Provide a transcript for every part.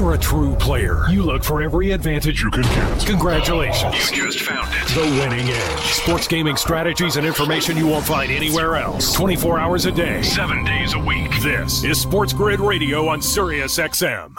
You're a true player, you look for every advantage you can get. Congratulations. You just found it. The winning edge. Sports gaming strategies and information you won't find anywhere else. 24 hours a day, Seven days a week. This is Sports Grid Radio on Sirius XM.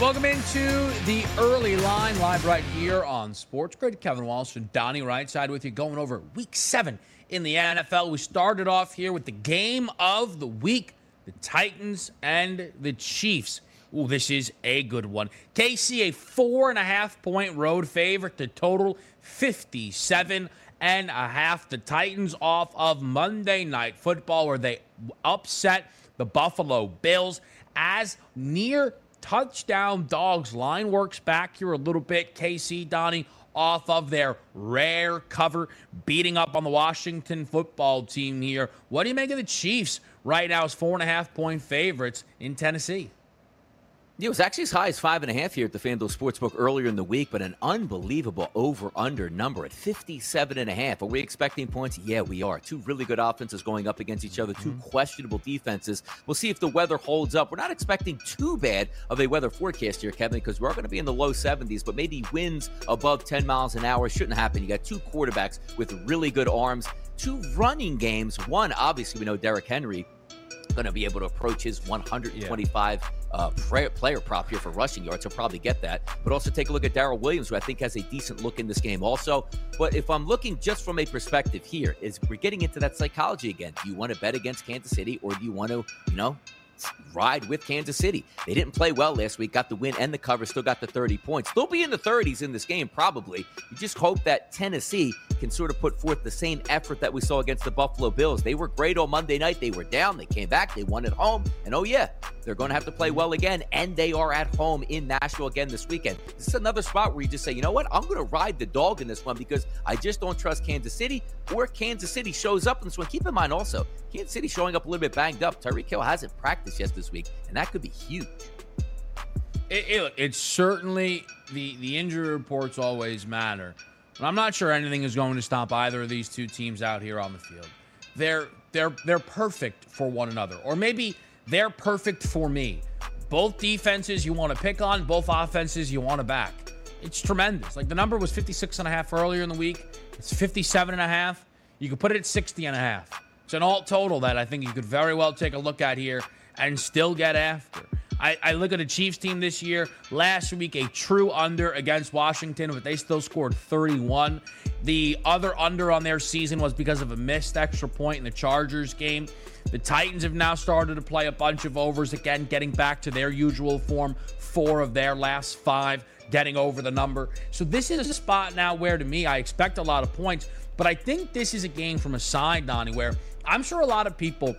Welcome into the early line, live right here on Sports Grid. Kevin Walsh and Donnie Rightside with you, going over Week Seven in the NFL. We started off here with the game of the week: the Titans and the Chiefs. Ooh, this is a good one. KC a four and a half point road favorite to total 57 and a half. The Titans off of Monday Night Football, where they upset the Buffalo Bills as near touchdown dogs. Line works back here a little bit. KC Donnie off of their rare cover, beating up on the Washington football team here. What do you make of the Chiefs right now as four and a half point favorites in Tennessee? It was actually as high as five and a half here at the FanDuel Sportsbook earlier in the week, but an unbelievable over-under number at 57 and a half. Are we expecting points? Yeah, we are. Two really good offenses going up against each other, 2 mm-hmm. questionable defenses. We'll see if the weather holds up. We're not expecting too bad of a weather forecast here, Kevin, because we're going to be in the low 70s, but maybe winds above 10 miles an hour shouldn't happen. You got two quarterbacks with really good arms, two running games. One, obviously, we know Derrick Henry going to be able to approach his 125 uh, player, player prop here for rushing yards. He'll probably get that. But also take a look at Darrel Williams, who I think has a decent look in this game also. But if I'm looking just from a perspective here, is we're getting into that psychology again. Do you want to bet against Kansas City or do you want to, you know, ride with Kansas City. They didn't play well last week, got the win and the cover, still got the 30 points. They'll be in the 30s in this game, probably. You just hope that Tennessee can sort of put forth the same effort that we saw against the Buffalo Bills. They were great on Monday night. They were down. They came back. They won at home. And oh, yeah, they're going to have to play well again. And they are at home in Nashville again this weekend. This is another spot where you just say, you know what? I'm going to ride the dog in this one because I just don't trust Kansas City or Kansas City shows up in this one. Keep in mind also, Kansas City showing up a little bit banged up. Tyreek Hill hasn't practiced yet this week, and that could be huge. It, it, it's certainly the the injury reports always matter, but I'm not sure anything is going to stop either of these two teams out here on the field. They're they're they're perfect for one another, or maybe they're perfect for me. Both defenses you want to pick on, both offenses you want to back. It's tremendous. Like the number was 56 and a half earlier in the week. It's 57 and a half. You could put it at 60 and a half. It's an alt total that I think you could very well take a look at here and still get after. I, I, look at the Chiefs team this year. Last week, a true under against Washington, but they still scored 31. The other under on their season was because of a missed extra point in the Chargers game. The Titans have now started to play a bunch of overs again, getting back to their usual form. Four of their last five getting over the number. So this is a spot now where, to me, I expect a lot of points. But I think this is a game from a side, Donnie, where I'm sure a lot of people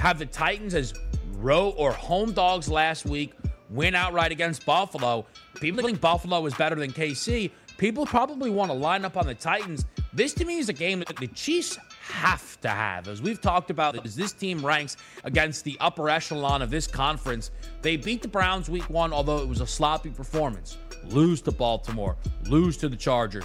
have the Titans as row or home dogs last week, win outright against Buffalo. People think Buffalo is better than KC. People probably want to line up on the Titans. This to me is a game that the Chiefs have to have. As we've talked about, as this team ranks against the upper echelon of this conference, they beat the Browns week one, although it was a sloppy performance. Lose to Baltimore, lose to the Chargers,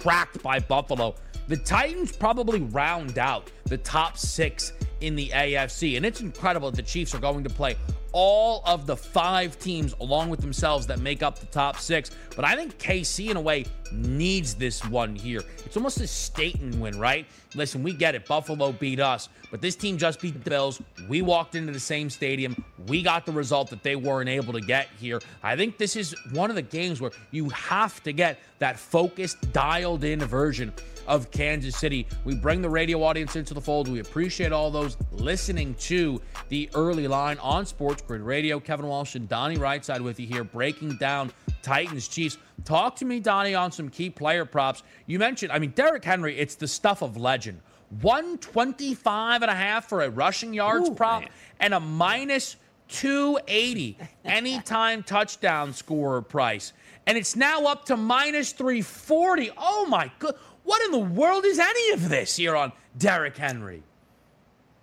cracked by Buffalo. The Titans probably round out the top six in the AFC. And it's incredible that the Chiefs are going to play all of the five teams along with themselves that make up the top six. But I think KC, in a way, needs this one here. It's almost a Staten win, right? Listen, we get it. Buffalo beat us, but this team just beat the Bills. We walked into the same stadium. We got the result that they weren't able to get here. I think this is one of the games where you have to get that focused, dialed in version of Kansas City. We bring the radio audience into the fold. We appreciate all those listening to the early line on Sports Grid Radio. Kevin Walsh and Donnie Rightside with you here, breaking down Titans Chiefs. Talk to me, Donnie, on some key player props. You mentioned, I mean, Derrick Henry, it's the stuff of legend. 125 and a half for a rushing yards Ooh, prop man. and a minus 280 anytime touchdown scorer price. And it's now up to minus 340. Oh my god. What in the world is any of this here on Derrick Henry?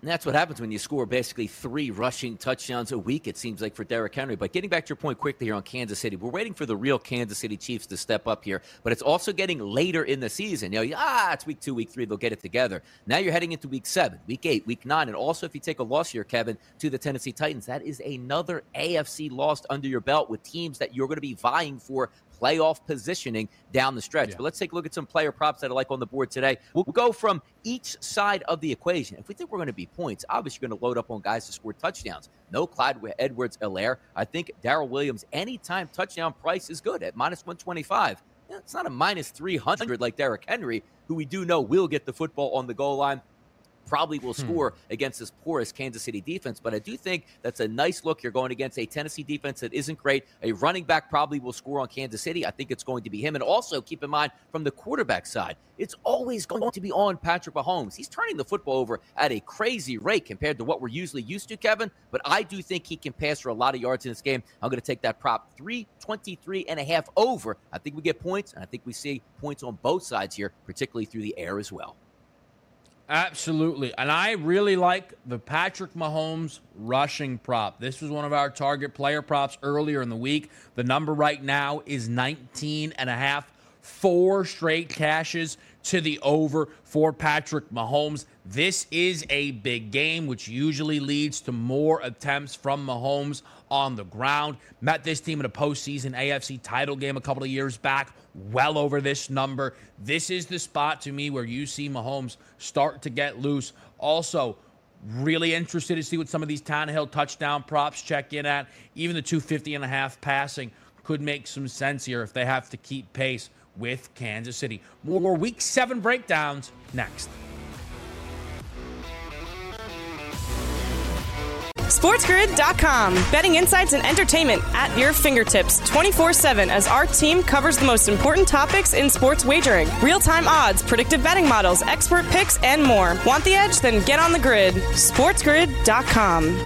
And that's what happens when you score basically three rushing touchdowns a week, it seems like, for Derrick Henry. But getting back to your point quickly here on Kansas City, we're waiting for the real Kansas City Chiefs to step up here, but it's also getting later in the season. You know, ah, it's week two, week three, they'll get it together. Now you're heading into week seven, week eight, week nine. And also, if you take a loss here, Kevin, to the Tennessee Titans, that is another AFC loss under your belt with teams that you're going to be vying for playoff positioning down the stretch. Yeah. But let's take a look at some player props that I like on the board today. We'll go from each side of the equation. If we think we're going to be points, obviously you're going to load up on guys to score touchdowns. No Clyde Edwards Helaire. I think Darrel Williams, anytime touchdown price is good at minus 125. It's not a minus 300 like Derrick Henry, who we do know will get the football on the goal line probably will hmm. score hmm. against this porous Kansas City defense. But I do think that's a nice look. You're going against a Tennessee defense that isn't great. A running back probably will score on Kansas City. I think it's going to be him. And also keep in mind from the quarterback side, it's always going to be on Patrick Mahomes. He's turning the football over at a crazy rate compared to what we're usually used to, Kevin. But I do think he can pass for a lot of yards in this game. I'm going to take that prop 323 and a half over. I think we get points, and I think we see points on both sides here, particularly through the air as well. Absolutely. And I really like the Patrick Mahomes rushing prop. This was one of our target player props earlier in the week. The number right now is 19 and a half. Four straight cashes to the over for Patrick Mahomes. This is a big game, which usually leads to more attempts from Mahomes on the ground. Met this team in a postseason AFC title game a couple of years back, well over this number. This is the spot to me where you see Mahomes start to get loose. Also, really interested to see what some of these Tannehill touchdown props check in at. Even the 250 and a half passing could make some sense here if they have to keep pace with Kansas City. More week seven breakdowns next. SportsGrid.com. Betting insights and entertainment at your fingertips 24 7 as our team covers the most important topics in sports wagering real time odds, predictive betting models, expert picks, and more. Want the edge? Then get on the grid. SportsGrid.com.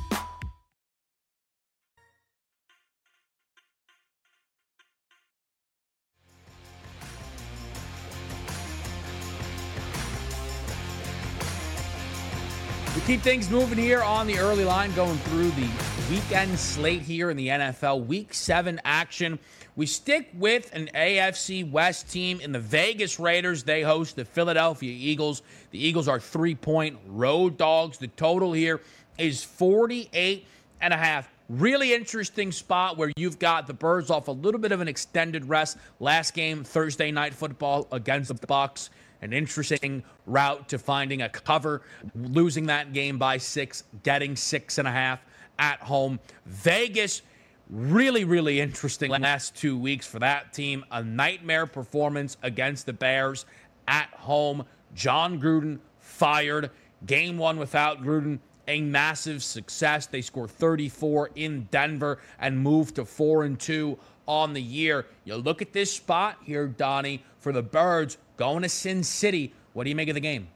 We keep things moving here on the early line, going through the weekend slate here in the NFL. Week seven action. We stick with an AFC West team in the Vegas Raiders. They host the Philadelphia Eagles. The Eagles are three point road dogs. The total here is 48 and a half. Really interesting spot where you've got the Birds off a little bit of an extended rest. Last game, Thursday night football against the Bucs an interesting route to finding a cover, losing that game by six, getting six and a half at home. Vegas, really, really interesting last two weeks for that team. A nightmare performance against the Bears at home. Jon Gruden fired. Game one without Gruden, a massive success. They score 34 in Denver and move to 4 and 2 on the year. You look at this spot here, Donnie, for the Birds going to Sin City. What do you make of the game?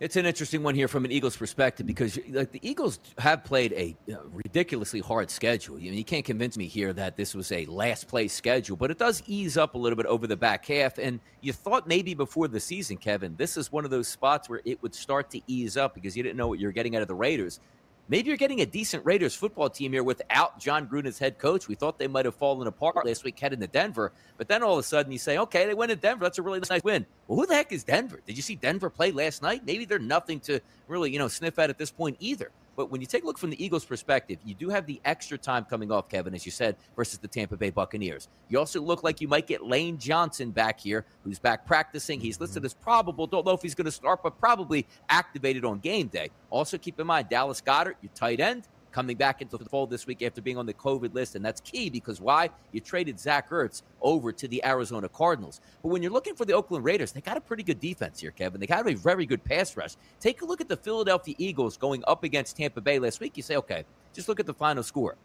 It's an interesting one here from an Eagles perspective because like the Eagles have played a uh, ridiculously hard schedule. You, know, you can't convince me here that this was a last place schedule, but it does ease up a little bit over the back half. And you thought maybe before the season, Kevin, this is one of those spots where it would start to ease up because you didn't know what you're getting out of the Raiders. Maybe you're getting a decent Raiders football team here without Jon Gruden as head coach. We thought they might have fallen apart last week heading to Denver, but then all of a sudden you say, okay, they went to Denver. That's a really nice win. Well, who the heck is Denver? Did you see Denver play last night? Maybe they're nothing to really, you know, sniff at at this point either. But when you take a look from the Eagles' perspective, you do have the extra time coming off, Kevin, as you said, versus the Tampa Bay Buccaneers. You also look like you might get Lane Johnson back here, who's back practicing. He's listed mm-hmm. as probable. Don't know if he's going to start, but probably activated on game day. Also, keep in mind, Dallas Goedert, your tight end, coming back into the fold this week after being on the COVID list. And that's key because why? You traded Zach Ertz over to the Arizona Cardinals. But when you're looking for the Oakland Raiders, they got a pretty good defense here, Kevin. They got a very good pass rush. Take a look at the Philadelphia Eagles going up against Tampa Bay last week. You say, okay, just look at the final score.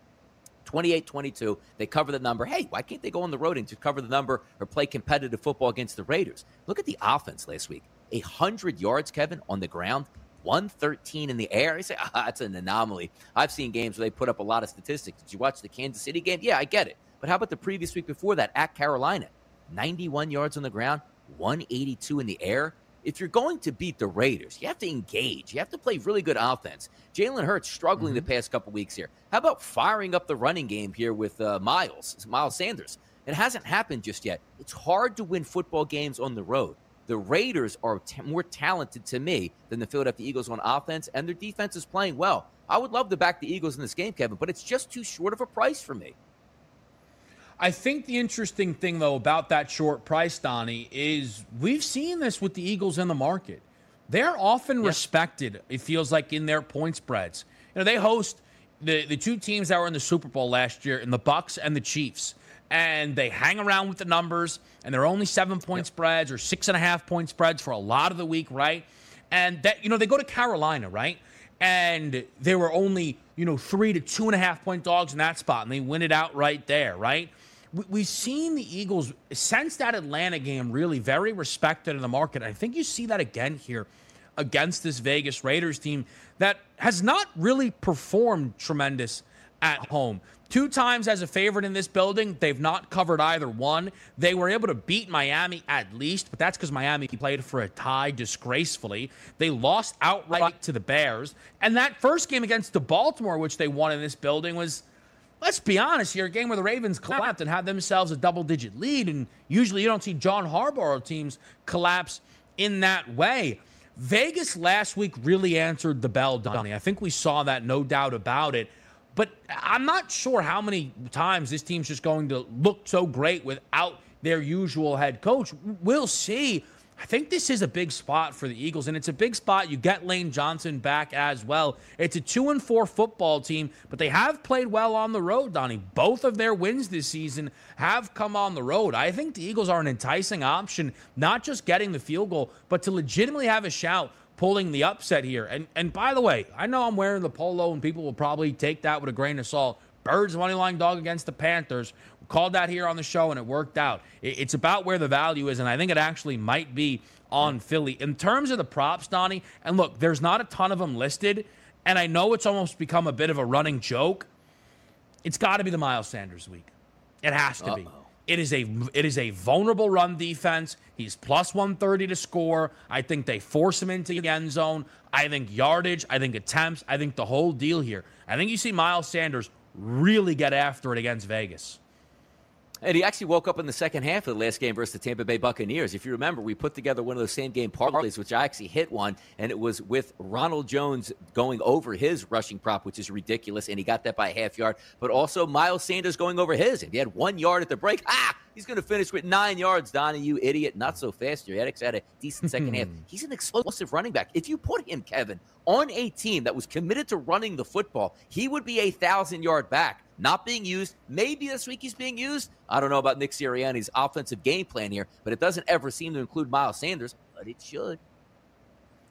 28 22. They cover the number. Hey, why can't they go on the road and just cover the number or play competitive football against the Raiders? Look at the offense last week. 100 yards, Kevin, on the ground, 113 in the air. You say, ah, that's an anomaly. I've seen games where they put up a lot of statistics. Did you watch the Kansas City game? Yeah, I get it. But how about the previous week before that at Carolina? 91 yards on the ground, 182 in the air. If you're going to beat the Raiders, you have to engage. You have to play really good offense. Jalen Hurts struggling mm-hmm. the past couple weeks here. How about firing up the running game here with uh, Miles, Miles Sanders? It hasn't happened just yet. It's hard to win football games on the road. The Raiders are t- more talented to me than the Philadelphia Eagles on offense, and their defense is playing well. I would love to back the Eagles in this game, Kevin, but it's just too short of a price for me. I think the interesting thing, though, about that short price, Donnie, is we've seen this with the Eagles in the market. They're often yeah. respected, it feels like, in their point spreads. You know, they host the, the two teams that were in the Super Bowl last year, in the Bucs and the Chiefs and they hang around with the numbers, and they're only seven point yep. spreads or six and a half point spreads for a lot of the week, right? And that, you know, they go to Carolina, right? And they were only, you know, three to two and a half point dogs in that spot, and they win it out right there, right? We've seen the Eagles since that Atlanta game really very respected in the market. I think you see that again here against this Vegas Raiders team that has not really performed tremendous at home. Two times as a favorite in this building, they've not covered either one. They were able to beat Miami at least, but that's because Miami played for a tie disgracefully. They lost outright to the Bears. And that first game against the Baltimore, which they won in this building, was, let's be honest here, a game where the Ravens collapsed and had themselves a double digit lead. And usually you don't see John Harbaugh teams collapse in that way. Vegas last week really answered the bell, Donnie. I think we saw that, no doubt about it. But I'm not sure how many times this team's just going to look so great without their usual head coach. We'll see. I think this is a big spot for the Eagles, and it's a big spot. You get Lane Johnson back as well. It's a two and four football team, but they have played well on the road, Donnie. Both of their wins this season have come on the road. I think the Eagles are an enticing option, not just getting the field goal, but to legitimately have a shout pulling the upset here. And and by the way, I know I'm wearing the polo, and people will probably take that with a grain of salt. Birds money line dog against the Panthers. Called that here on the show, and it worked out. It's about where the value is, and I think it actually might be on Philly in terms of the props, Donnie. And look, there's not a ton of them listed, and I know it's almost become a bit of a running joke. It's got to be the Miles Sanders week. It has to Uh-oh. be. It is a it is a vulnerable run defense. He's plus 130 to score. I think they force him into the end zone. I think yardage, I think attempts, I think the whole deal here. I think you see Miles Sanders really get after it against Vegas. And he actually woke up in the second half of the last game versus the Tampa Bay Buccaneers. If you remember, we put together one of those same game parlays, which I actually hit one, and it was with Ronald Jones going over his rushing prop, which is ridiculous, and he got that by a half yard. But also Miles Sanders going over his. If he had one yard at the break, ah, he's going to finish with nine yards. Donnie, you idiot! Not so fast. Your Edix had a decent second half. He's an explosive running back. If you put him, Kevin, on a team that was committed to running the football, he would be a thousand yard back not being used. Maybe this week he's being used. I don't know about Nick Sirianni's offensive game plan here, but it doesn't ever seem to include Miles Sanders, but it should.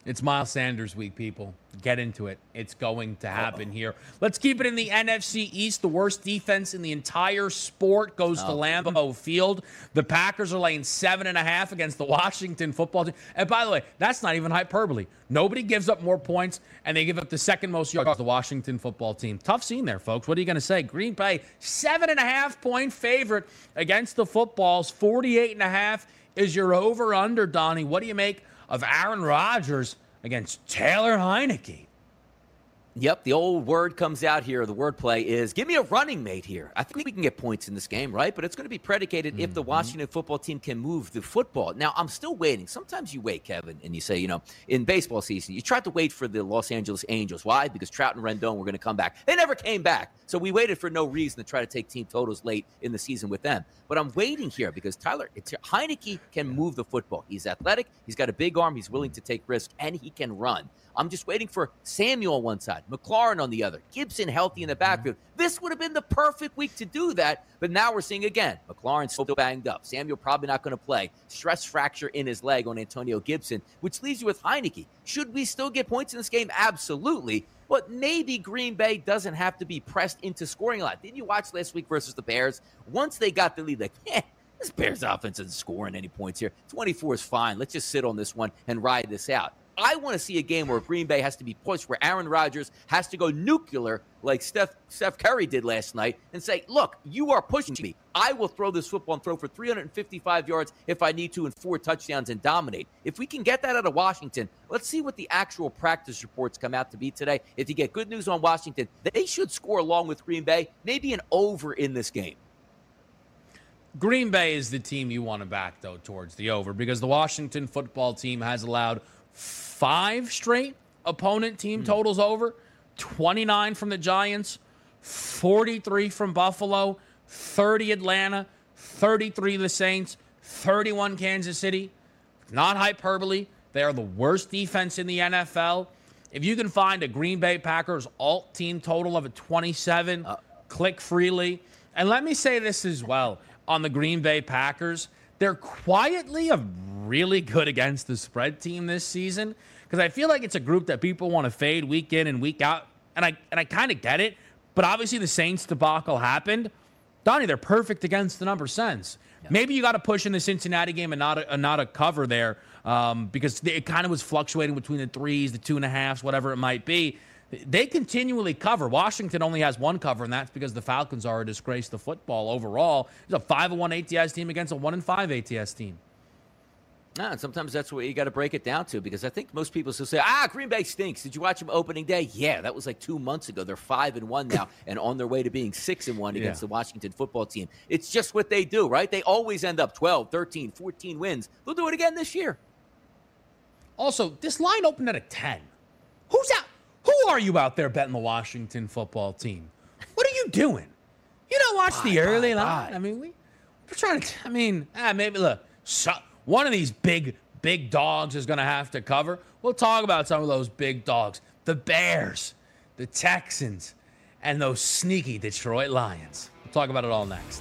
It's Miles Sanders week, people. Get into it. It's going to happen Uh-oh. here. Let's keep it in the NFC East. The worst defense in the entire sport goes oh. to Lambeau Field. The Packers are laying seven and a half against the Washington football team. And by the way, that's not even hyperbole. Nobody gives up more points, and they give up the second most yards to the Washington football team. Tough scene there, folks. What are you going to say? Green Bay, seven and a half point favorite against the footballs. 48 and a half is your over under, Donnie. What do you make? Of Aaron Rodgers against Taylor Heinicke. Yep, the old word comes out here. The wordplay is give me a running mate here. I think we can get points in this game, right? But it's going to be predicated mm-hmm. if the mm-hmm. Washington football team can move the football. Now, I'm still waiting. Sometimes you wait, Kevin, and you say, you know, in baseball season, you tried to wait for the Los Angeles Angels. Why? Because Trout and Rendon were going to come back. They never came back. So we waited for no reason to try to take team totals late in the season with them. But I'm waiting here because Tyler Heinicke can move the football. He's athletic, he's got a big arm, he's willing to take risks, and he can run. I'm just waiting for Samuel on one side, McLaurin on the other, Gibson healthy in the mm-hmm. backfield. This would have been the perfect week to do that. But now we're seeing again, McLaurin still banged up. Samuel probably not going to play. Stress fracture in his leg on Antonio Gibson, which leaves you with Heinicke. Should we still get points in this game? Absolutely. But maybe Green Bay doesn't have to be pressed into scoring a lot. Didn't you watch last week versus the Bears? Once they got the lead, like, eh, this Bears offense isn't scoring any points here. 24 is fine. Let's just sit on this one and ride this out. I want to see a game where Green Bay has to be pushed, where Aaron Rodgers has to go nuclear like Steph, Steph Curry did last night and say, Look, you are pushing me. I will throw this football and throw for 355 yards if I need to and four touchdowns and dominate. If we can get that out of Washington, let's see what the actual practice reports come out to be today. If you get good news on Washington, they should score along with Green Bay, maybe an over in this game. Green Bay is the team you want to back, though, towards the over because the Washington football team has allowed five straight opponent team mm. totals over 29 from the Giants, 43 from Buffalo, 30 Atlanta, 33 the Saints, 31 Kansas City. Not hyperbole. They are the worst defense in the NFL. If you can find a Green Bay Packers alt team total of a 27, uh, click freely. And let me say this as well on the Green Bay Packers. They're quietly a really good against the spread team this season because I feel like it's a group that people want to fade week in and week out, and I and I kind of get it. But obviously, the Saints debacle happened. Donnie, they're perfect against the number sense. Yeah. Maybe you got to push in the Cincinnati game and not a, not a cover there um, because it kind of was fluctuating between the threes, the two and a halves, whatever it might be. They continually cover. Washington only has one cover, and that's because the Falcons are a disgrace to football overall. It's a 5 1 ATS team against a 1 5 ATS team. Yeah, and sometimes that's what you got to break it down to because I think most people still say, "Ah, Green Bay stinks." Did you watch them opening day? Yeah, that was like two months ago. They're five and one now, and on their way to being six and one yeah. against the Washington football team. It's just what they do, right? They always end up 12, 13, 14 wins. They'll do it again this year. Also, this line opened at a ten. Who's out? Who are you out there betting the Washington football team? What are you doing? You don't watch bye, the early bye, line. Bye. I mean, we, we're trying to. I mean, ah, maybe look. So, one of these big, big dogs is going to have to cover. We'll talk about some of those big dogs the Bears, the Texans, and those sneaky Detroit Lions. We'll talk about it all next.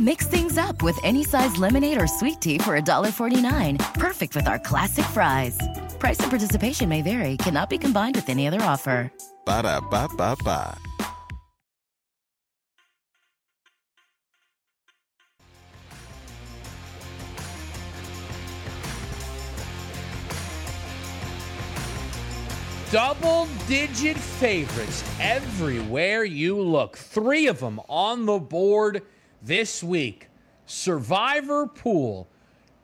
Mix things up with any size lemonade or sweet tea for $1.49. Perfect with our classic fries. Price and participation may vary, cannot be combined with any other offer. Ba da ba ba ba. Double digit favorites everywhere you look. Three of them on the board this week. Survivor pool.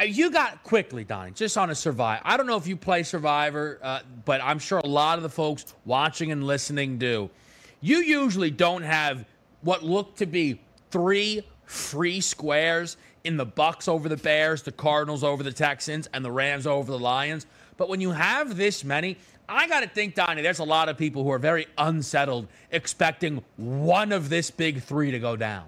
Uh, You got quickly, Donnie, just on a Survivor. I don't know if you play Survivor, uh, but I'm sure a lot of the folks watching and listening do. You usually don't have what look to be three free squares in the Bucs over the Bears, the Cardinals over the Texans, and the Rams over the Lions. But when you have this many, I got to think, Donnie, there's a lot of people who are very unsettled, expecting one of this big three to go down.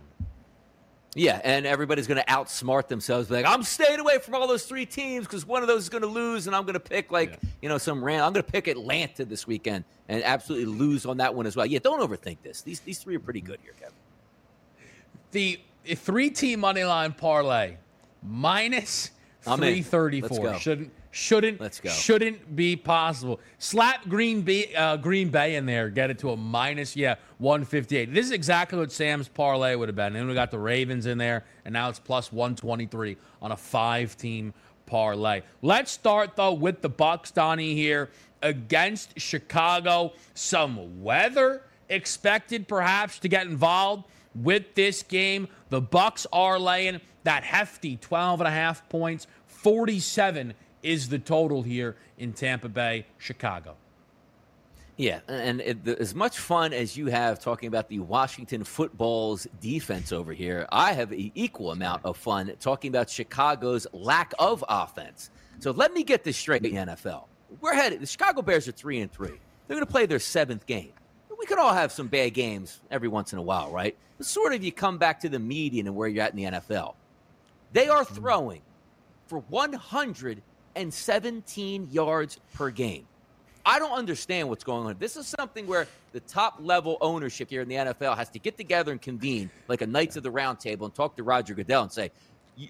Yeah, and everybody's going to outsmart themselves. Like, I'm staying away from all those three teams because one of those is going to lose, and I'm going to pick like you know some ran. I'm going to pick Atlanta this weekend and absolutely lose on that one as well. Yeah, don't overthink this. These these three are pretty mm-hmm. good here, Kevin. The three team money line parlay minus three thirty four shouldn't shouldn't Let's go. shouldn't be possible. Slap Green Bay uh, Green Bay in there, get it to a minus yeah one fifty eight. This is exactly what Sam's parlay would have been. And then we got the Ravens in there, and now it's plus one twenty three on a five team parlay. Let's start though with the Bucs, Donnie here against Chicago. Some weather expected perhaps to get involved with this game. The Bucs are laying that hefty 12 and a half points. 47 is the total here in Tampa Bay, Chicago. Yeah, and it, the, as much fun as you have talking about the Washington football's defense over here, I have an equal amount of fun talking about Chicago's lack of offense. So let me get this straight the NFL. We're headed. The Chicago Bears are three and three. They're going to play their seventh game. We could all have some bad games every once in a while, right? Sort of you come back to the median and where you're at in the NFL. They are throwing for 117 yards per game. I don't understand what's going on. This is something where the top level ownership here in the NFL has to get together and convene like a Knights of the Round Table and talk to Roger Goodell and say,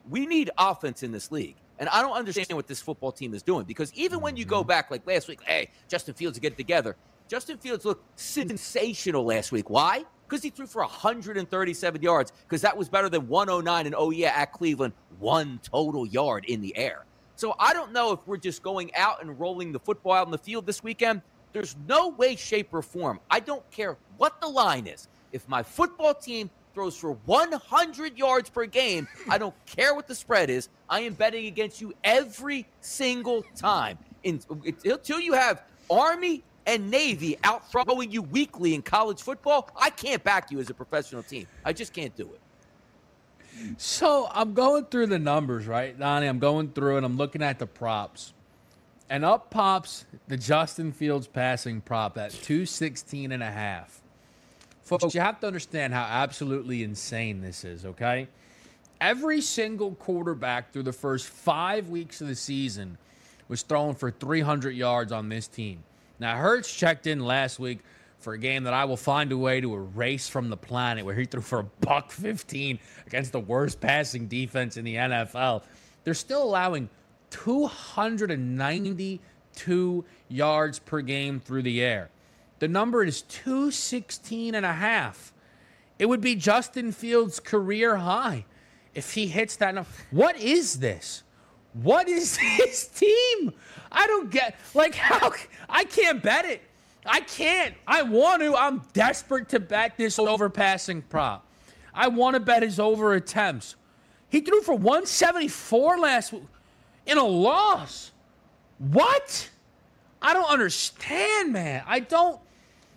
we need offense in this league. And I don't understand what this football team is doing because even when you go mm-hmm. back like last week, hey, Justin Fields to get it together. Justin Fields looked sensational last week. Why? Because he threw for 137 yards because that was better than 109 and oh yeah at Cleveland, one total yard in the air. So I don't know if we're just going out and rolling the football out in the field this weekend. There's no way, shape, or form. I don't care what the line is. If my football team throws for 100 yards per game, I don't care what the spread is. I am betting against you every single time. Until you have Army and Navy out throwing you weekly in college football, I can't back you as a professional team. I just can't do it. So I'm going through the numbers, right, Donnie? I'm going through and I'm looking at the props. And up pops the Justin Fields passing prop at 216 and a half. Folks, oh. you have to understand how absolutely insane this is, okay? Every single quarterback through the first five weeks of the season was throwing for 300 yards on this team. Now, Hurts checked in last week for a game that I will find a way to erase from the planet where he threw for a buck 15 against the worst passing defense in the NFL. They're still allowing 292 yards per game through the air. The number is 216 and a half It would be Justin Fields' career high if he hits that. Number. What is this? What is this team? I don't get like how I can't bet it. I can't. I want to. I'm desperate to bet this overpassing prop. I want to bet his over attempts. He threw for 174 last week in a loss. What? I don't understand, man. I don't.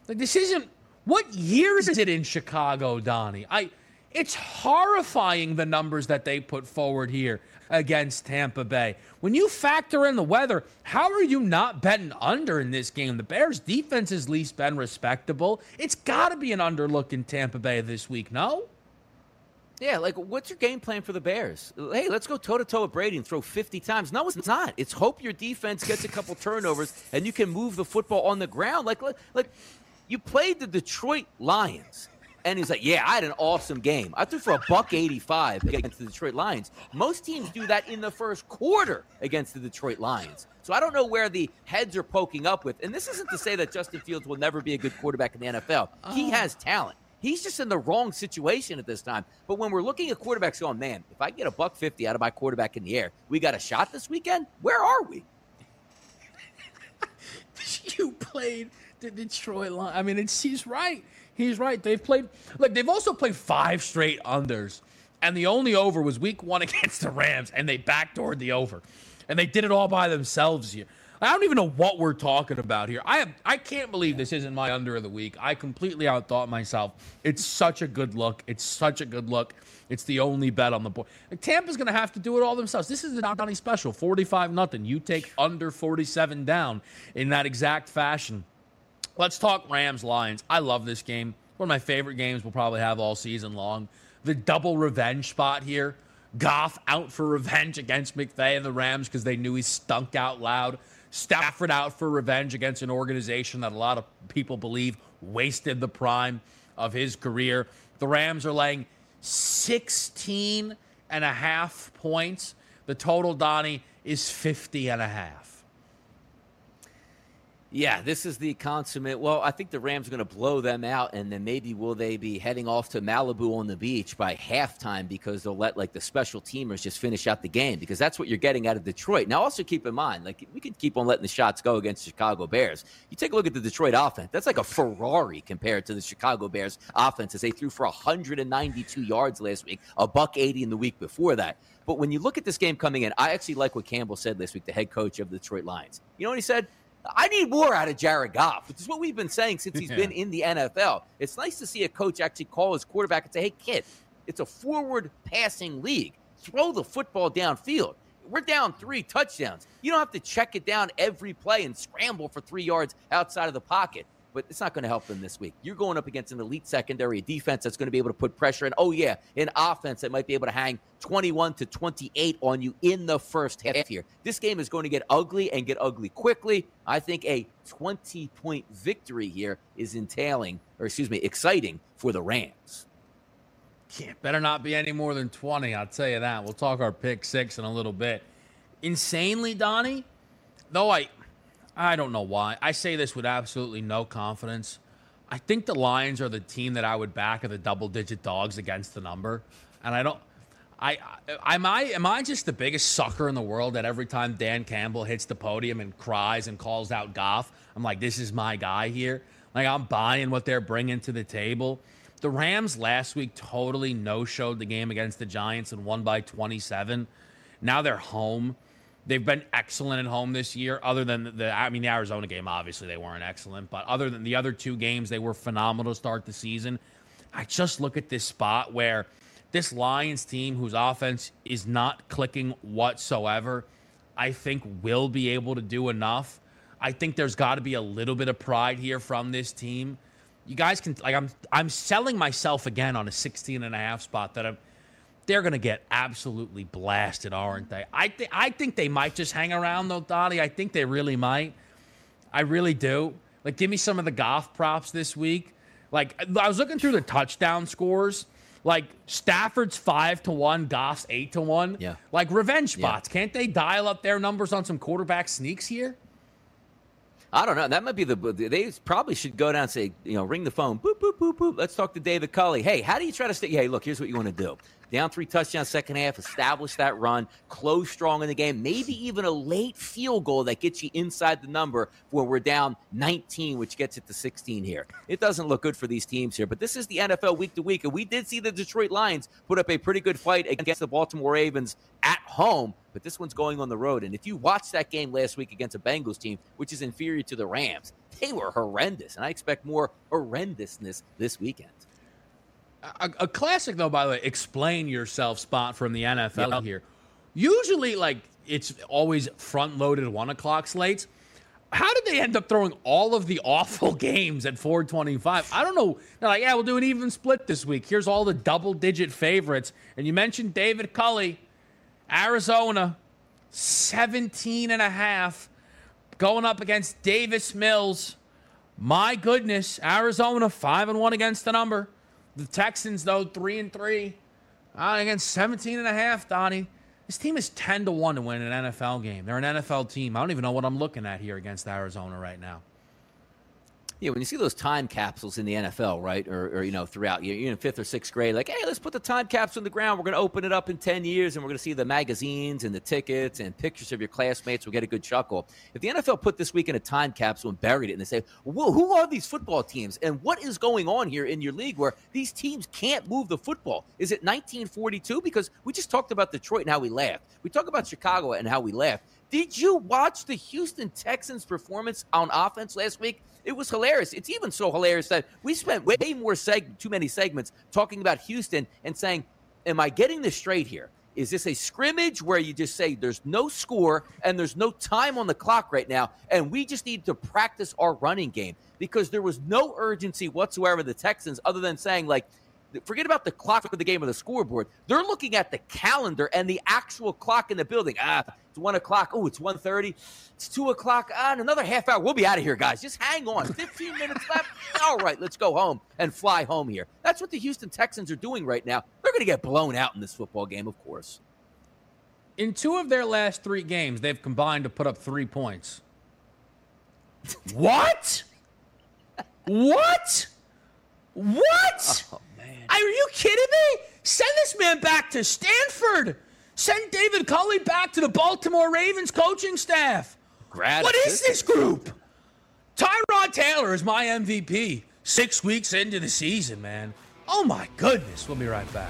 Like this isn't. What year is it in Chicago, Donnie? I. It's horrifying the numbers that they put forward here against Tampa Bay. When you factor in the weather, how are you not betting under in this game? The Bears' defense has least been respectable. It's got to be an underlook in Tampa Bay this week, no? Yeah, like what's your game plan for the Bears? Hey, let's go toe to toe with Brady and throw 50 times. No, it's not. It's hope your defense gets a couple turnovers and you can move the football on the ground. Like, like you played the Detroit Lions. And he's like, "Yeah, I had an awesome game. I threw for a buck 85 against the Detroit Lions. Most teams do that in the first quarter against the Detroit Lions. So I don't know where the heads are poking up with. And this isn't to say that Justin Fields will never be a good quarterback in the NFL. He oh. has talent. He's just in the wrong situation at this time. But when we're looking at quarterbacks going, man, if I get a buck 50 out of my quarterback in the air, we got a shot this weekend? Where are we? you played the Detroit line. I mean, it's he's right. He's right. They've played like they've also played five straight unders. And the only over was week one against the Rams, and they backdoored the over. And they did it all by themselves here. I don't even know what we're talking about here. I have, I can't believe this isn't my under of the week. I completely outthought myself. It's such a good look. It's such a good look. It's the only bet on the board. Tampa's going to have to do it all themselves. This is the Donnie special, 45 nothing. You take under 47 down in that exact fashion. Let's talk Rams Lions. I love this game. One of my favorite games we'll probably have all season long. The double revenge spot here. Goff out for revenge against McVay and the Rams because they knew he stunk out loud. Stafford out for revenge against an organization that a lot of people believe wasted the prime of his career. The Rams are laying 16 and a half points. The total, Donnie, is 50 and a half. Yeah, this is the consummate. Well, I think the Rams are going to blow them out, and then maybe will they be heading off to Malibu on the beach by halftime because they'll let like the special teamers just finish out the game because that's what you're getting out of Detroit. Now, also keep in mind, like we can keep on letting the shots go against the Chicago Bears. You take a look at the Detroit offense; that's like a Ferrari compared to the Chicago Bears offense as they threw for 192 yards last week, a buck 80 in the week before that. But when you look at this game coming in, I actually like what Campbell said this week, the head coach of the Detroit Lions. You know what he said? I need more out of Jared Goff, which is what we've been saying since he's yeah. been in the NFL. It's nice to see a coach actually call his quarterback and say, hey, kid, it's a forward passing league. Throw the football downfield. We're down three touchdowns. You don't have to check it down every play and scramble for three yards outside of the pocket but it's not going to help them this week. You're going up against an elite secondary, defense that's going to be able to put pressure and Oh, yeah, an offense that might be able to hang 21 to 28 on you in the first half here. This game is going to get ugly and get ugly quickly. I think a 20 point victory here is entailing, or excuse me, exciting for the Rams. Yeah, better not be any more than 20. I'll tell you that. We'll talk our pick six in a little bit. Insanely, Donnie, though I I don't know why. I say this with absolutely no confidence. I think the Lions are the team that I would back of the double digit dogs against the number. And I don't I, I am I am I just the biggest sucker in the world that every time Dan Campbell hits the podium and cries and calls out Goff, I'm like, this is my guy here. Like I'm buying what they're bringing to the table. The Rams last week totally no showed the game against the Giants and won by 27. Now they're home. They've been excellent at home this year, other than the, I mean, the Arizona game, obviously, they weren't excellent, but other than the other two games, they were phenomenal to start the season. I just look at this spot where this Lions team, whose offense is not clicking whatsoever, I think will be able to do enough. I think there's got to be a little bit of pride here from this team. You guys can like I'm I'm selling myself again on a 16 and a half spot that I'm they're going to get absolutely blasted, aren't they? I, th- I think they might just hang around, though, Dottie. I think they really might. I really do. Like, give me some of the Goff props this week. Like, I was looking through the touchdown scores. Like, Stafford's five to one, Goff's eight to one. Yeah. Like, revenge spots. Yeah. Can't they dial up their numbers on some quarterback sneaks here? I don't know. That might be the. They probably should go down and say, you know, ring the phone. Boop, boop, boop, boop. Let's talk to David Culley. Hey, how do you try to stay? Hey, look, here's what you want to do. Down three touchdowns second half, establish that run, close strong in the game, maybe even a late field goal that gets you inside the number where we're down 19, which gets it to 16 here. It doesn't look good for these teams here, but this is the NFL week to week, and we did see the Detroit Lions put up a pretty good fight against the Baltimore Ravens at home, but this one's going on the road. And if you watched that game last week against a Bengals team, which is inferior to the Rams, they were horrendous, and I expect more horrendousness this weekend. A, a, classic, though, by the way, explain yourself spot from the NFL yeah. here. Usually, like, it's always front loaded one o'clock slates. How did they end up throwing all of the awful games at 425? I don't know. They're like, yeah, we'll do an even split this week. Here's all the double digit favorites. And you mentioned David Culley, Arizona, 17 and a half, going up against Davis Mills. My goodness, Arizona, 5 and 1 against the number. The Texans, though, three and three. Uh, against 17 and a half, Donnie. This team is 10 to 1 to win an NFL game. They're an NFL team. I don't even know what I'm looking at here against Arizona right now. Yeah, when you see those time capsules in the NFL, right, or, or you know, throughout you're in fifth or sixth grade, like, hey, let's put the time capsule in the ground. We're going to open it up in ten years, and we're going to see the magazines and the tickets and pictures of your classmates. We'll get a good chuckle. If the NFL put this week in a time capsule and buried it, and they say, well, who are these football teams, and what is going on here in your league where these teams can't move the football? Is it 1942? Because we just talked about Detroit and how we laughed. We talked about Chicago and how we laughed. Did you watch the Houston Texans performance on offense last week? It was hilarious. It's even so hilarious that we spent way more seg- too many segments talking about Houston and saying, "Am I getting this straight here? Is this a scrimmage where you just say there's no score and there's no time on the clock right now, and we just need to practice our running game?" Because there was no urgency whatsoever. The Texans, other than saying like, forget about the clock of the game or the scoreboard. They're looking at the calendar and the actual clock in the building. Ah, it's one o'clock. Oh, it's 1.30. It's two o'clock. Ah, in another half hour. We'll be out of here, guys. Just hang on. 15 minutes left. All right, let's go home and fly home here. That's what the Houston Texans are doing right now. They're going to get blown out in this football game, of course. In two of their last three games, they've combined to put up three points. what? what? What? Oh. Are you kidding me? Send this man back to Stanford. Send David Culley back to the Baltimore Ravens coaching staff. Grad what is this group? Tyrod Taylor is my MVP. Six weeks into the season, man. Oh my goodness. We'll be right back.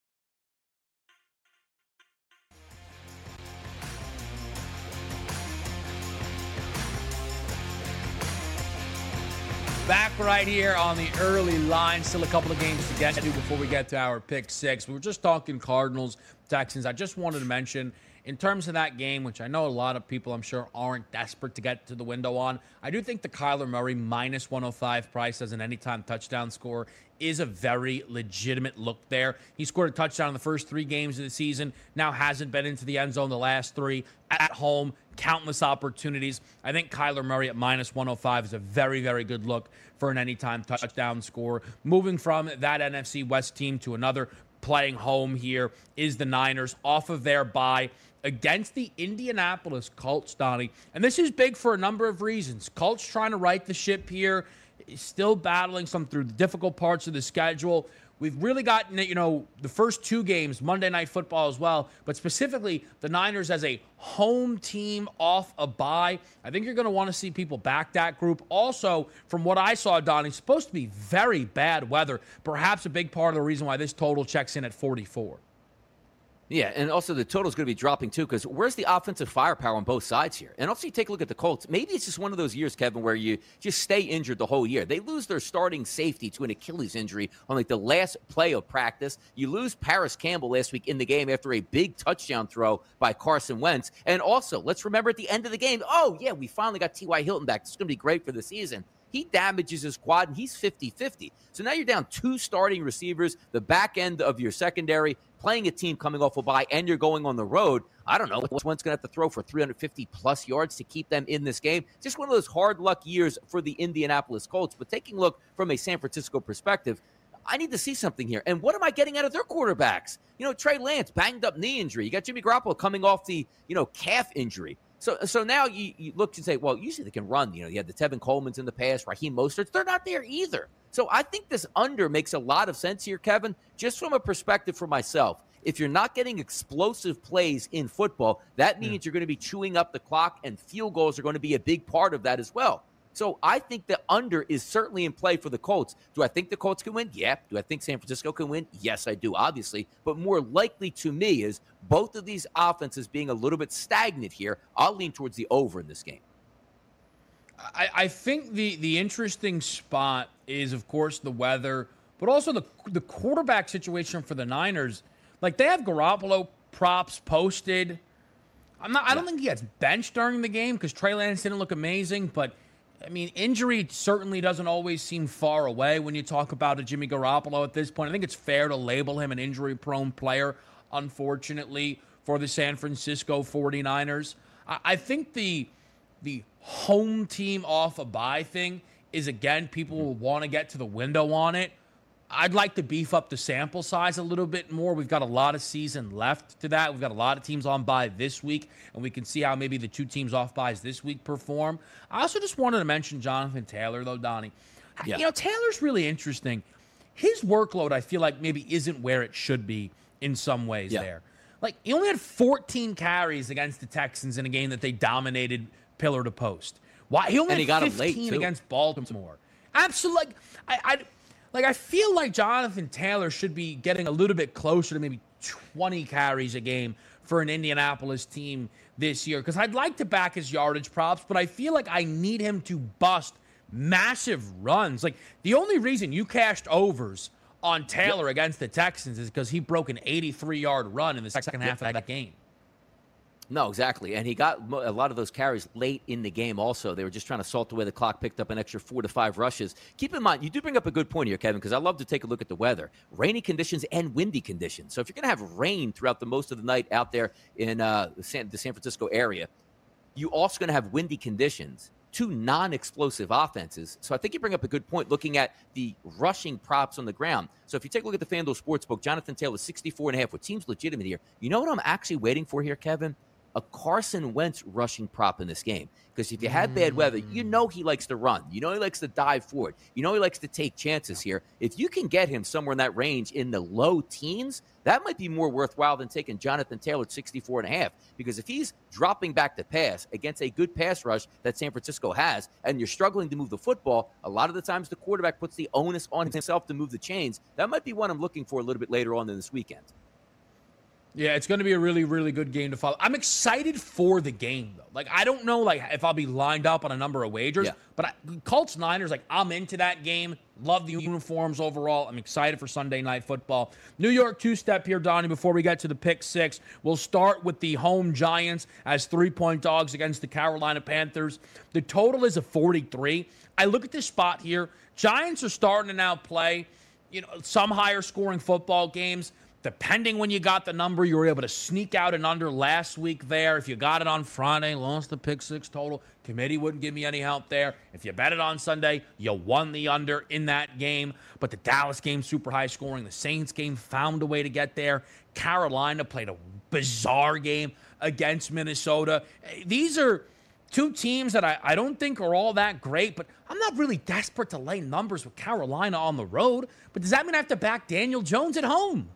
Back right here on the early line. Still a couple of games to get to before we get to our pick six. We were just talking Cardinals, Texans. I just wanted to mention in terms of that game, which I know a lot of people I'm sure aren't desperate to get to the window on, I do think the Kyler Murray minus 105 price as an anytime touchdown score is a very legitimate look there. He scored a touchdown in the first three games of the season, now hasn't been into the end zone the last three at home, countless opportunities. I think Kyler Murray at minus 105 is a very, very good look for an anytime touchdown score. Moving from that NFC West team to another playing home here is the Niners off of their bye against the Indianapolis Colts, Donnie. And this is big for a number of reasons. Colts trying to right the ship here, still battling some through the difficult parts of the schedule. We've really gotten, it, you know, the first two games, Monday Night Football as well, but specifically the Niners as a home team off a bye. I think you're going to want to see people back that group. Also, from what I saw, Donnie, supposed to be very bad weather. Perhaps a big part of the reason why this total checks in at 44. Yeah, and also the total is going to be dropping too because where's the offensive firepower on both sides here? And also, you take a look at the Colts. Maybe it's just one of those years, Kevin, where you just stay injured the whole year. They lose their starting safety to an Achilles injury on like the last play of practice. You lose Parris Campbell last week in the game after a big touchdown throw by Carson Wentz. And also, let's remember at the end of the game, oh, yeah, we finally got T.Y. Hilton back. It's going to be great for the season he damages his quad and he's 50 50. So now you're down two starting receivers, the back end of your secondary, playing a team coming off a bye, and you're going on the road. I don't know. One's going to have to throw for 350 plus yards to keep them in this game. Just one of those hard luck years for the Indianapolis Colts. But taking a look from a San Francisco perspective, I need to see something here. And what am I getting out of their quarterbacks? You know, Trey Lance, banged up knee injury. You got Jimmy Garoppolo coming off the, you know, calf injury. So, so now you, you look and say, well, usually they can run. You know, you had the Tevin Coleman's in the past, Raheem Mostert. They're not there either. So I think this under makes a lot of sense here, Kevin, just from a perspective for myself. If you're not getting explosive plays in football, that hmm. means yeah. you're going to be chewing up the clock, and field goals are going to be a big part of that as well. So I think the under is certainly in play for the Colts. Do I think the Colts can win? Yeah. Do I think San Francisco can win? Yes, I do, obviously. But more likely to me is both of these offenses being a little bit stagnant here. I'll lean towards the over in this game. I, I think the the interesting spot is, of course, the weather, but also the the quarterback situation for the Niners. Like they have Garoppolo props posted. I'm not. I don't think he gets benched during the game because Trey Lance didn't look amazing, but I mean, injury certainly doesn't always seem far away when you talk about a Jimmy Garoppolo at this point. I think it's fair to label him an injury prone player, unfortunately, for the San Francisco 49ers. I, think the the home team off a bye thing is again, people will want to get to the window on it. I'd like to beef up the sample size a little bit more. We've got a lot of season left to that. We've got a lot of teams on bye this week, and we can see how maybe the two teams off byes this week perform. I also just wanted to mention Jonathan Taylor, though, Donnie. Yeah. You know, Taylor's really interesting. His workload, I feel like, maybe isn't where it should be in some ways yeah. there. Like, he only had 14 carries against the Texans in a game that they dominated pillar to post. Why? He only and had he 15 against Baltimore. Absolutely. I, I like I feel like Jonathan Taylor should be getting a little bit closer to maybe 20 carries a game for an Indianapolis team this year because I'd like to back his yardage props, but I feel like I need him to bust massive runs. Like the only reason you cashed overs on Taylor yep. against the Texans is because he broke an 83 yard run in the second half of that game. No, exactly. And he got a lot of those carries late in the game also. They were just trying to salt away the clock, picked up an extra four to five rushes. Keep in mind, you do bring up a good point here, Kevin, because I love to take a look at the weather. Rainy conditions and windy conditions. So if you're going to have rain throughout the most of the night out there in uh, the, San, the San Francisco area, you also going to have windy conditions two non-explosive offenses. So I think you bring up a good point looking at the rushing props on the ground. So if you take a look at the FanDuel Sportsbook, Jonathan Taylor 64 and a half, what seems legitimate here. You know what I'm actually waiting for here, Kevin? A Carson Wentz rushing prop in this game. Because if you had bad weather, you mm. know he likes to run. You know he likes to dive forward. You know he likes to take chances here. If you can get him somewhere in that range in the low teens, that might be more worthwhile than taking Jonathan Taylor at 64 and a half. Because if he's dropping back to pass against a good pass rush that San Francisco has, and you're struggling to move the football, a lot of the times the quarterback puts the onus on himself to move the chains. That might be one I'm looking for a little bit later on in this weekend. Yeah, it's going to be a really, really good game to follow. I'm excited for the game though. Like, I don't know, like if I'll be lined up on a number of wagers, Yeah. but I, Colts Niners, like I'm into that game. Love the uniforms overall. I'm excited for Sunday night football. New York two step here, Donnie. Before we get to the pick six, we'll start with the home Giants as three point dogs against the Carolina Panthers. The total is a 43. I look at this spot here. Giants are starting to now play, you know, some higher scoring football games. Depending when you got the number, you were able to sneak out an under last week there. If you got it on Friday, lost the pick six total. Committee wouldn't give me any help there. If you bet it on Sunday, you won the under in that game. But the Dallas game, super high scoring. The Saints game found a way to get there. Carolina played a bizarre game against Minnesota. These are two teams that I, I don't think are all that great, but I'm not really desperate to lay numbers with Carolina on the road. But does that mean I have to back Daniel Jones at home?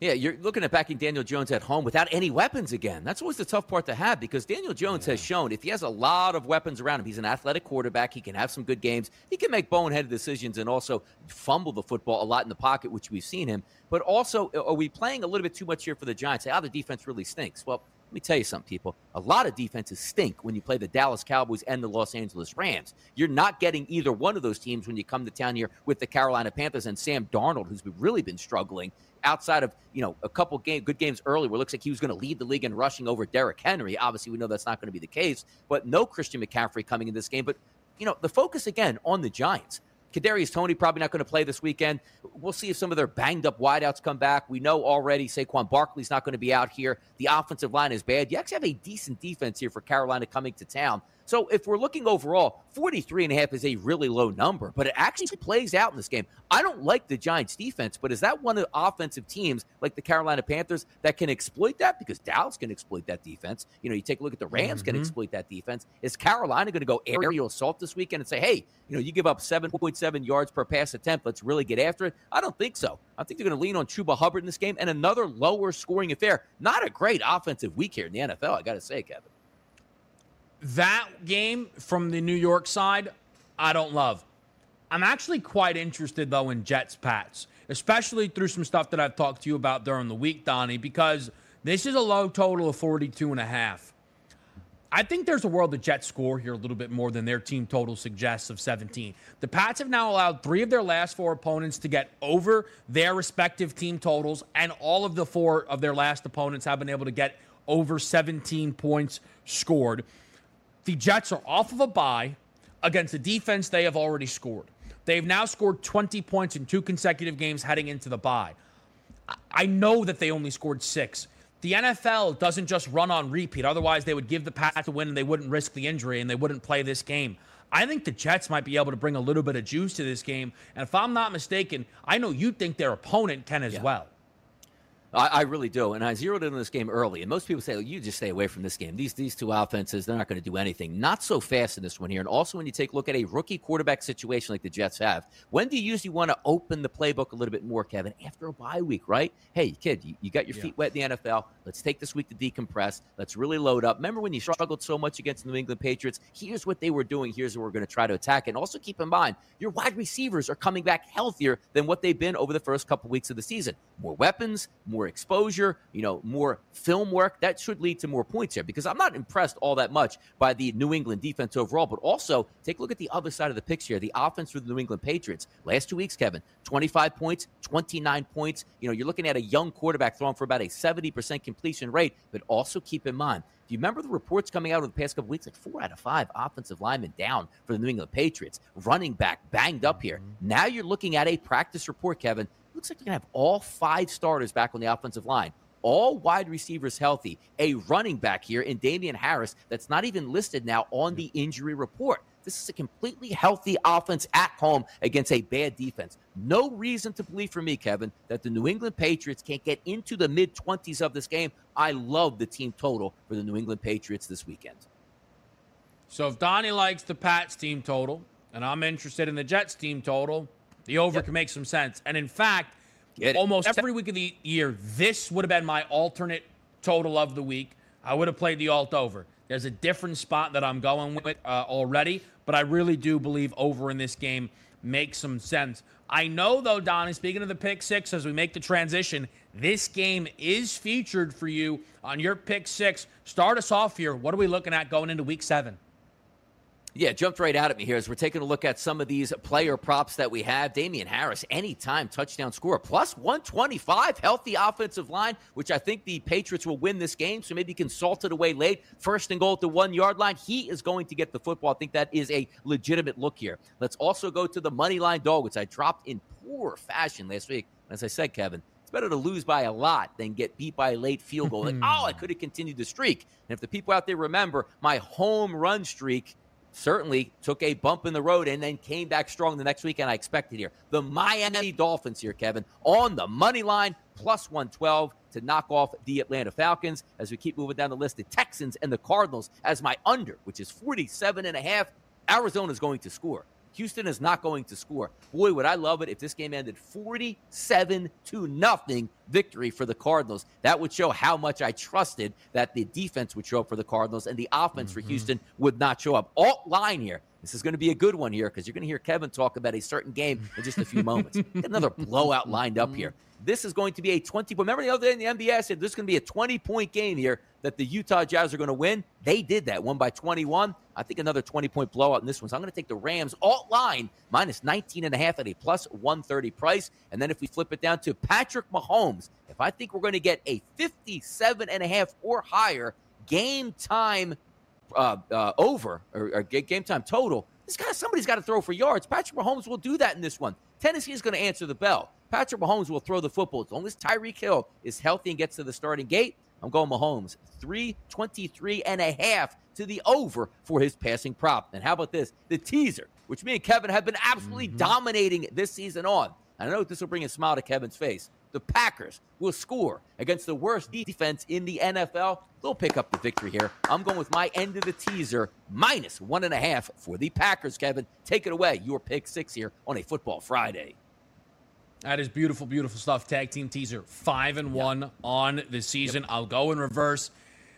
Yeah, you're looking at backing Daniel Jones at home without any weapons again. That's always the tough part to have because Daniel Jones has shown if he has a lot of weapons around him, he's an athletic quarterback. He can have some good games. He can make boneheaded decisions and also fumble the football a lot in the pocket, which we've seen him. But also, are we playing a little bit too much here for the Giants? Say, oh, the defense really stinks. Well, let me tell you something, people. A lot of defenses stink when you play the Dallas Cowboys and the Los Angeles Rams. You're not getting either one of those teams when you come to town here with the Carolina Panthers and Sam Darnold, who's really been struggling outside of you know a couple game good games early where it looks like he was going to lead the league in rushing over Derrick Henry. Obviously, we know that's not going to be the case, but no Christian McCaffrey coming in this game. But you know the focus again on the Giants. Kadarius Toney probably not going to play this weekend. We'll see if some of their banged up wideouts come back. We know already Saquon Barkley's not going to be out here. The offensive line is bad. You actually have a decent defense here for Carolina coming to town. So if we're looking overall, 43 and a half is a really low number, but it actually plays out in this game. I don't like the Giants defense, but is that one of the offensive teams like the Carolina Panthers that can exploit that? Because Dallas can exploit that defense. You know, you take a look at the Rams can mm-hmm. exploit that defense. Is Carolina going to go aerial assault this weekend and say, hey, you know, you give up 7.7 yards per pass attempt, let's really get after it? I don't think so. I think they're going to lean on Chuba Hubbard in this game and another lower scoring affair. Not a great offensive week here in the NFL, I got to say, Kevin. That game from the New York side, I don't love. I'm actually quite interested though in Jets Pats, especially through some stuff that I've talked to you about during the week, Donnie, because this is a low total of 42 and a half. I think there's a world the Jets score here a little bit more than their team total suggests of 17. The Pats have now allowed three of their last four opponents to get over their respective team totals, and all of the four of their last opponents have been able to get over 17 points scored. The Jets are off of a bye against a defense they have already scored. They've now scored 20 points in two consecutive games heading into the bye. I- I know that they only scored six. The NFL doesn't just run on repeat. Otherwise, they would give the path to win and they wouldn't risk the injury and they wouldn't play this game. I think the Jets might be able to bring a little bit of juice to this game. And if I'm not mistaken, I know you think their opponent can as well. I, I really do. And I zeroed in on this game early. And most people say, oh, you just stay away from this game. These these two offenses, they're not going to do anything. Not so fast in this one here. And also, when you take a look at a rookie quarterback situation like the Jets have, when do you usually want to open the playbook a little bit more, Kevin? After a bye week, right? Hey, kid, you, you got your feet wet in the NFL. Let's take this week to decompress. Let's really load up. Remember when you struggled so much against the New England Patriots? Here's what they were doing. Here's what we're going to try to attack. And also keep in mind, your wide receivers are coming back healthier than what they've been over the first couple weeks of the season. More weapons, more exposure, you know, more film work. That should lead to more points here because I'm not impressed all that much by the New England defense overall. But also, take a look at the other side of the picture here the offense for the New England Patriots. Last two weeks, Kevin, 25 points, 29 points. You know, you're looking at a young quarterback throwing for about a 70% completion rate. But also keep in mind, do you remember the reports coming out over the past couple weeks? Like four out of five offensive linemen down for the New England Patriots. Running back banged up here. Mm-hmm. Now you're looking at a practice report, Kevin. Looks like going to have all five starters back on the offensive line. All wide receivers healthy. A running back here in Damien Harris that's not even listed now on the injury report. This is a completely healthy offense at home against a bad defense. No reason to believe for me, Kevin, that the New England Patriots can't get into the mid 20s of this game. I love the team total for the New England Patriots this weekend. So if Donnie likes the Pats team total, and I'm interested in the Jets team total, the over can make some sense. And in fact, Get it. almost every week of the year, this would have been my alternate total of the week. I would have played the alt over. There's a different spot that I'm going with uh, already, but I really do believe over in this game makes some sense. I know, though, Donnie, speaking of the pick six, as we make the transition, this game is featured for you on your pick six. Start us off here. What are we looking at going into week seven? Yeah, jumped right out at me here as we're taking a look at some of these player props that we have. Damien Harris, anytime touchdown scorer, plus 125, healthy offensive line, which I think the Patriots will win this game. So maybe consult it away late. First and goal at the one yard line. He is going to get the football. I think that is a legitimate look here. Let's also go to the money line dog, which I dropped in poor fashion last week. As I said, Kevin, it's better to lose by a lot than get beat by a late field goal. like, hmm. oh, I could have continued the streak. And if the people out there remember my home run streak, certainly took a bump in the road and then came back strong the next week, and I expected here. The Miami Dolphins here, Kevin, on the money line, plus 112 to knock off the Atlanta Falcons. As we keep moving down the list, the Texans and the Cardinals as my under, which is 47 and a half. Arizona is going to score. Houston is not going to score. Boy, would I love it if this game ended 47 to nothing victory for the Cardinals. That would show how much I trusted that the defense would show up for the Cardinals and the offense mm-hmm. for Houston would not show up. Alt line here. This is going to be a good one here because you're going to hear Kevin talk about a certain game in just a few moments. another blowout lined up here. This is going to be a 20 point. Remember the other day in the NBA, I said this is going to be a 20 point game here that the Utah Jazz are going to win. They did that, one by 21. I think another 20 point blowout in this one. So I'm going to take the Rams alt line minus 19 and a half at a plus 130 price. And then if we flip it down to Patrick Mahomes, if I think we're going to get a 57 and a half or higher game time uh, uh, over or, or game time total, this guy somebody's got to throw for yards. Patrick Mahomes will do that in this one. Tennessee is going to answer the bell. Patrick Mahomes will throw the football. As long as Tyreek Hill is healthy and gets to the starting gate, I'm going Mahomes. 323 and a half to the over for his passing prop. And how about this? The teaser, which me and Kevin have been absolutely mm-hmm. dominating this season on. I know this will bring a smile to Kevin's face. The Packers will score against the worst defense in the NFL. They'll pick up the victory here. I'm going with my end of the teaser, minus one and a half for the Packers, Kevin. Take it away. Your pick six here on a Football Friday. That is beautiful, beautiful stuff. Tag team teaser, five and one yep. on the season. Yep. I'll go in reverse,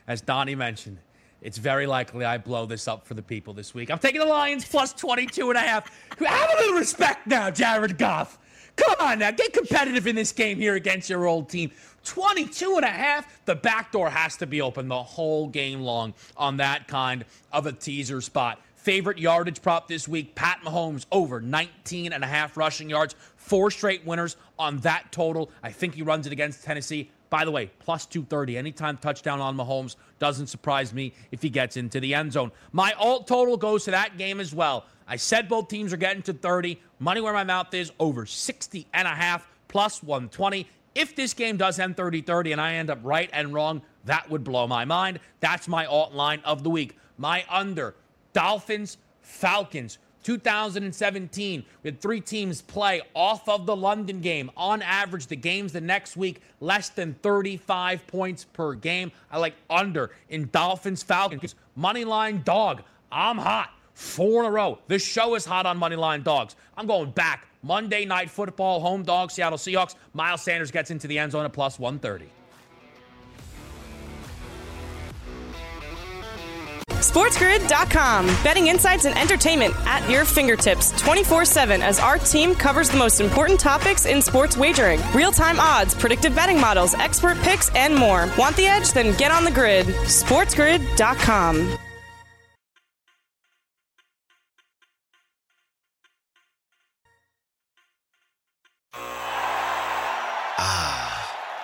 as Donnie mentioned. It's very likely I blow this up for the people this week. I'm taking the Lions plus 22 and a half. Have a little respect now, Jared Goff. Come on now, get competitive in this game here against your old team. 22 and a half. The back door has to be open the whole game long on that kind of a teaser spot. Favorite yardage prop this week, Pat Mahomes over 19 and a half rushing yards. Four straight winners on that total. I think he runs it against Tennessee. By the way, plus 230. Anytime touchdown on Mahomes doesn't surprise me if he gets into the end zone. My alt total goes to that game as well. I said both teams are getting to 30. Money where my mouth is over 60 and a half plus 120. If this game does end 30 30 and I end up right and wrong, that would blow my mind. That's my alt line of the week. My under Dolphins, Falcons. 2017, we had three teams play off of the London game. On average, the games the next week, less than 35 points per game. I like under in Dolphins, Falcons. Money line dog. I'm hot. Four in a row. This show is hot on money line dogs. I'm going back. Monday night football, home dog, Seattle Seahawks. Miles Sanders gets into the end zone at plus 130. SportsGrid.com. Betting insights and entertainment at your fingertips 24 7 as our team covers the most important topics in sports wagering real time odds, predictive betting models, expert picks, and more. Want the edge? Then get on the grid. SportsGrid.com.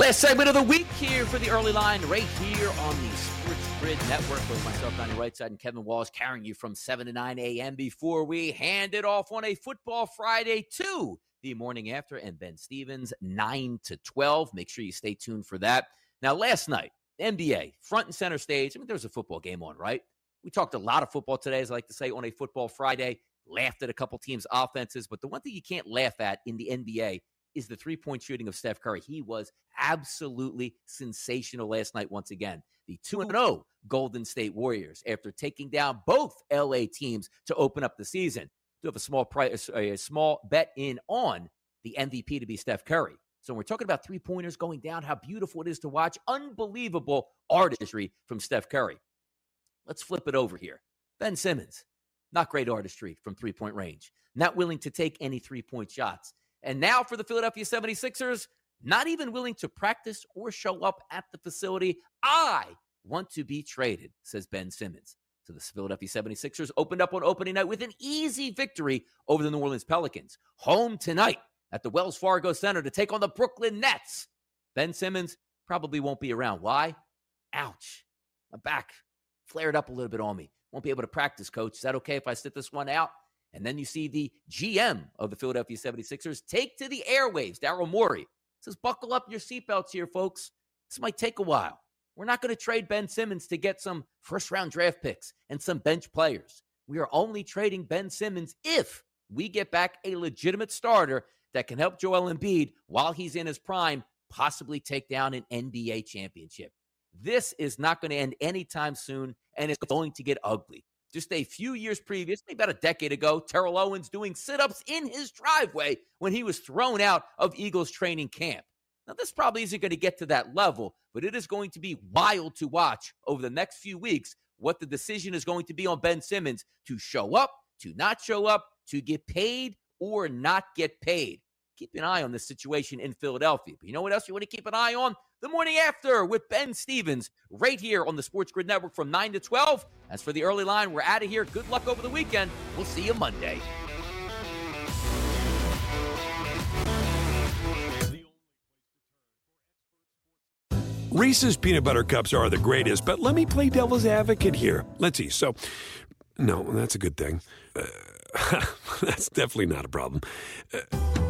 Last segment of the week here for the early line, right here on the Sports Grid Network with myself Donnie Rightside and Kevin Walsh carrying you from 7 to 9 a.m. before we hand it off on a football Friday to the morning after and Ben Stevens 9 to 12. Make sure you stay tuned for that. Now, last night, NBA, front and center stage. I mean, there was a football game on, right? We talked a lot of football today, as I like to say, on a football Friday. Laughed at a couple teams' offenses, but the one thing you can't laugh at in the NBA is the three point shooting of Steph Curry. He was absolutely sensational last night, once again. The 2 0 Golden State Warriors, after taking down both LA teams to open up the season, do have a small price, uh, a small bet in on the MVP to be Steph Curry. So we're talking about three pointers going down, how beautiful it is to watch. Unbelievable artistry from Steph Curry. Let's flip it over here. Ben Simmons, not great artistry from three point range, not willing to take any three point shots. And now for the Philadelphia 76ers, not even willing to practice or show up at the facility. I want to be traded, says Ben Simmons. So the Philadelphia 76ers opened up on opening night with an easy victory over the New Orleans Pelicans. Home tonight at the Wells Fargo Center to take on the Brooklyn Nets. Ben Simmons probably won't be around. Why? Ouch. My back flared up a little bit on me. Won't be able to practice, coach. Is that okay if I sit this one out? And then you see the GM of the Philadelphia 76ers take to the airwaves, Daryl Morey. Says, buckle up your seatbelts here, folks. This might take a while. We're not going to trade Ben Simmons to get some first round draft picks and some bench players. We are only trading Ben Simmons if we get back a legitimate starter that can help Joel Embiid while he's in his prime, possibly take down an NBA championship. This is not going to end anytime soon, and it's going to get ugly. Just a few years previous, maybe about a decade ago, Terrell Owens doing sit ups in his driveway when he was thrown out of Eagles training camp. Now, this probably isn't going to get to that level, but it is going to be wild to watch over the next few weeks what the decision is going to be on Ben Simmons to show up, to not show up, to get paid, or not get paid. Keep an eye on this situation in Philadelphia. But you know what else you want to keep an eye on? The morning after with Ben Stevens, right here on the Sports Grid Network from 9 to 12. As for the early line, we're out of here. Good luck over the weekend. We'll see you Monday. Reese's peanut butter cups are the greatest, but let me play devil's advocate here. Let's see. So, no, that's a good thing. Uh, that's definitely not a problem. Uh,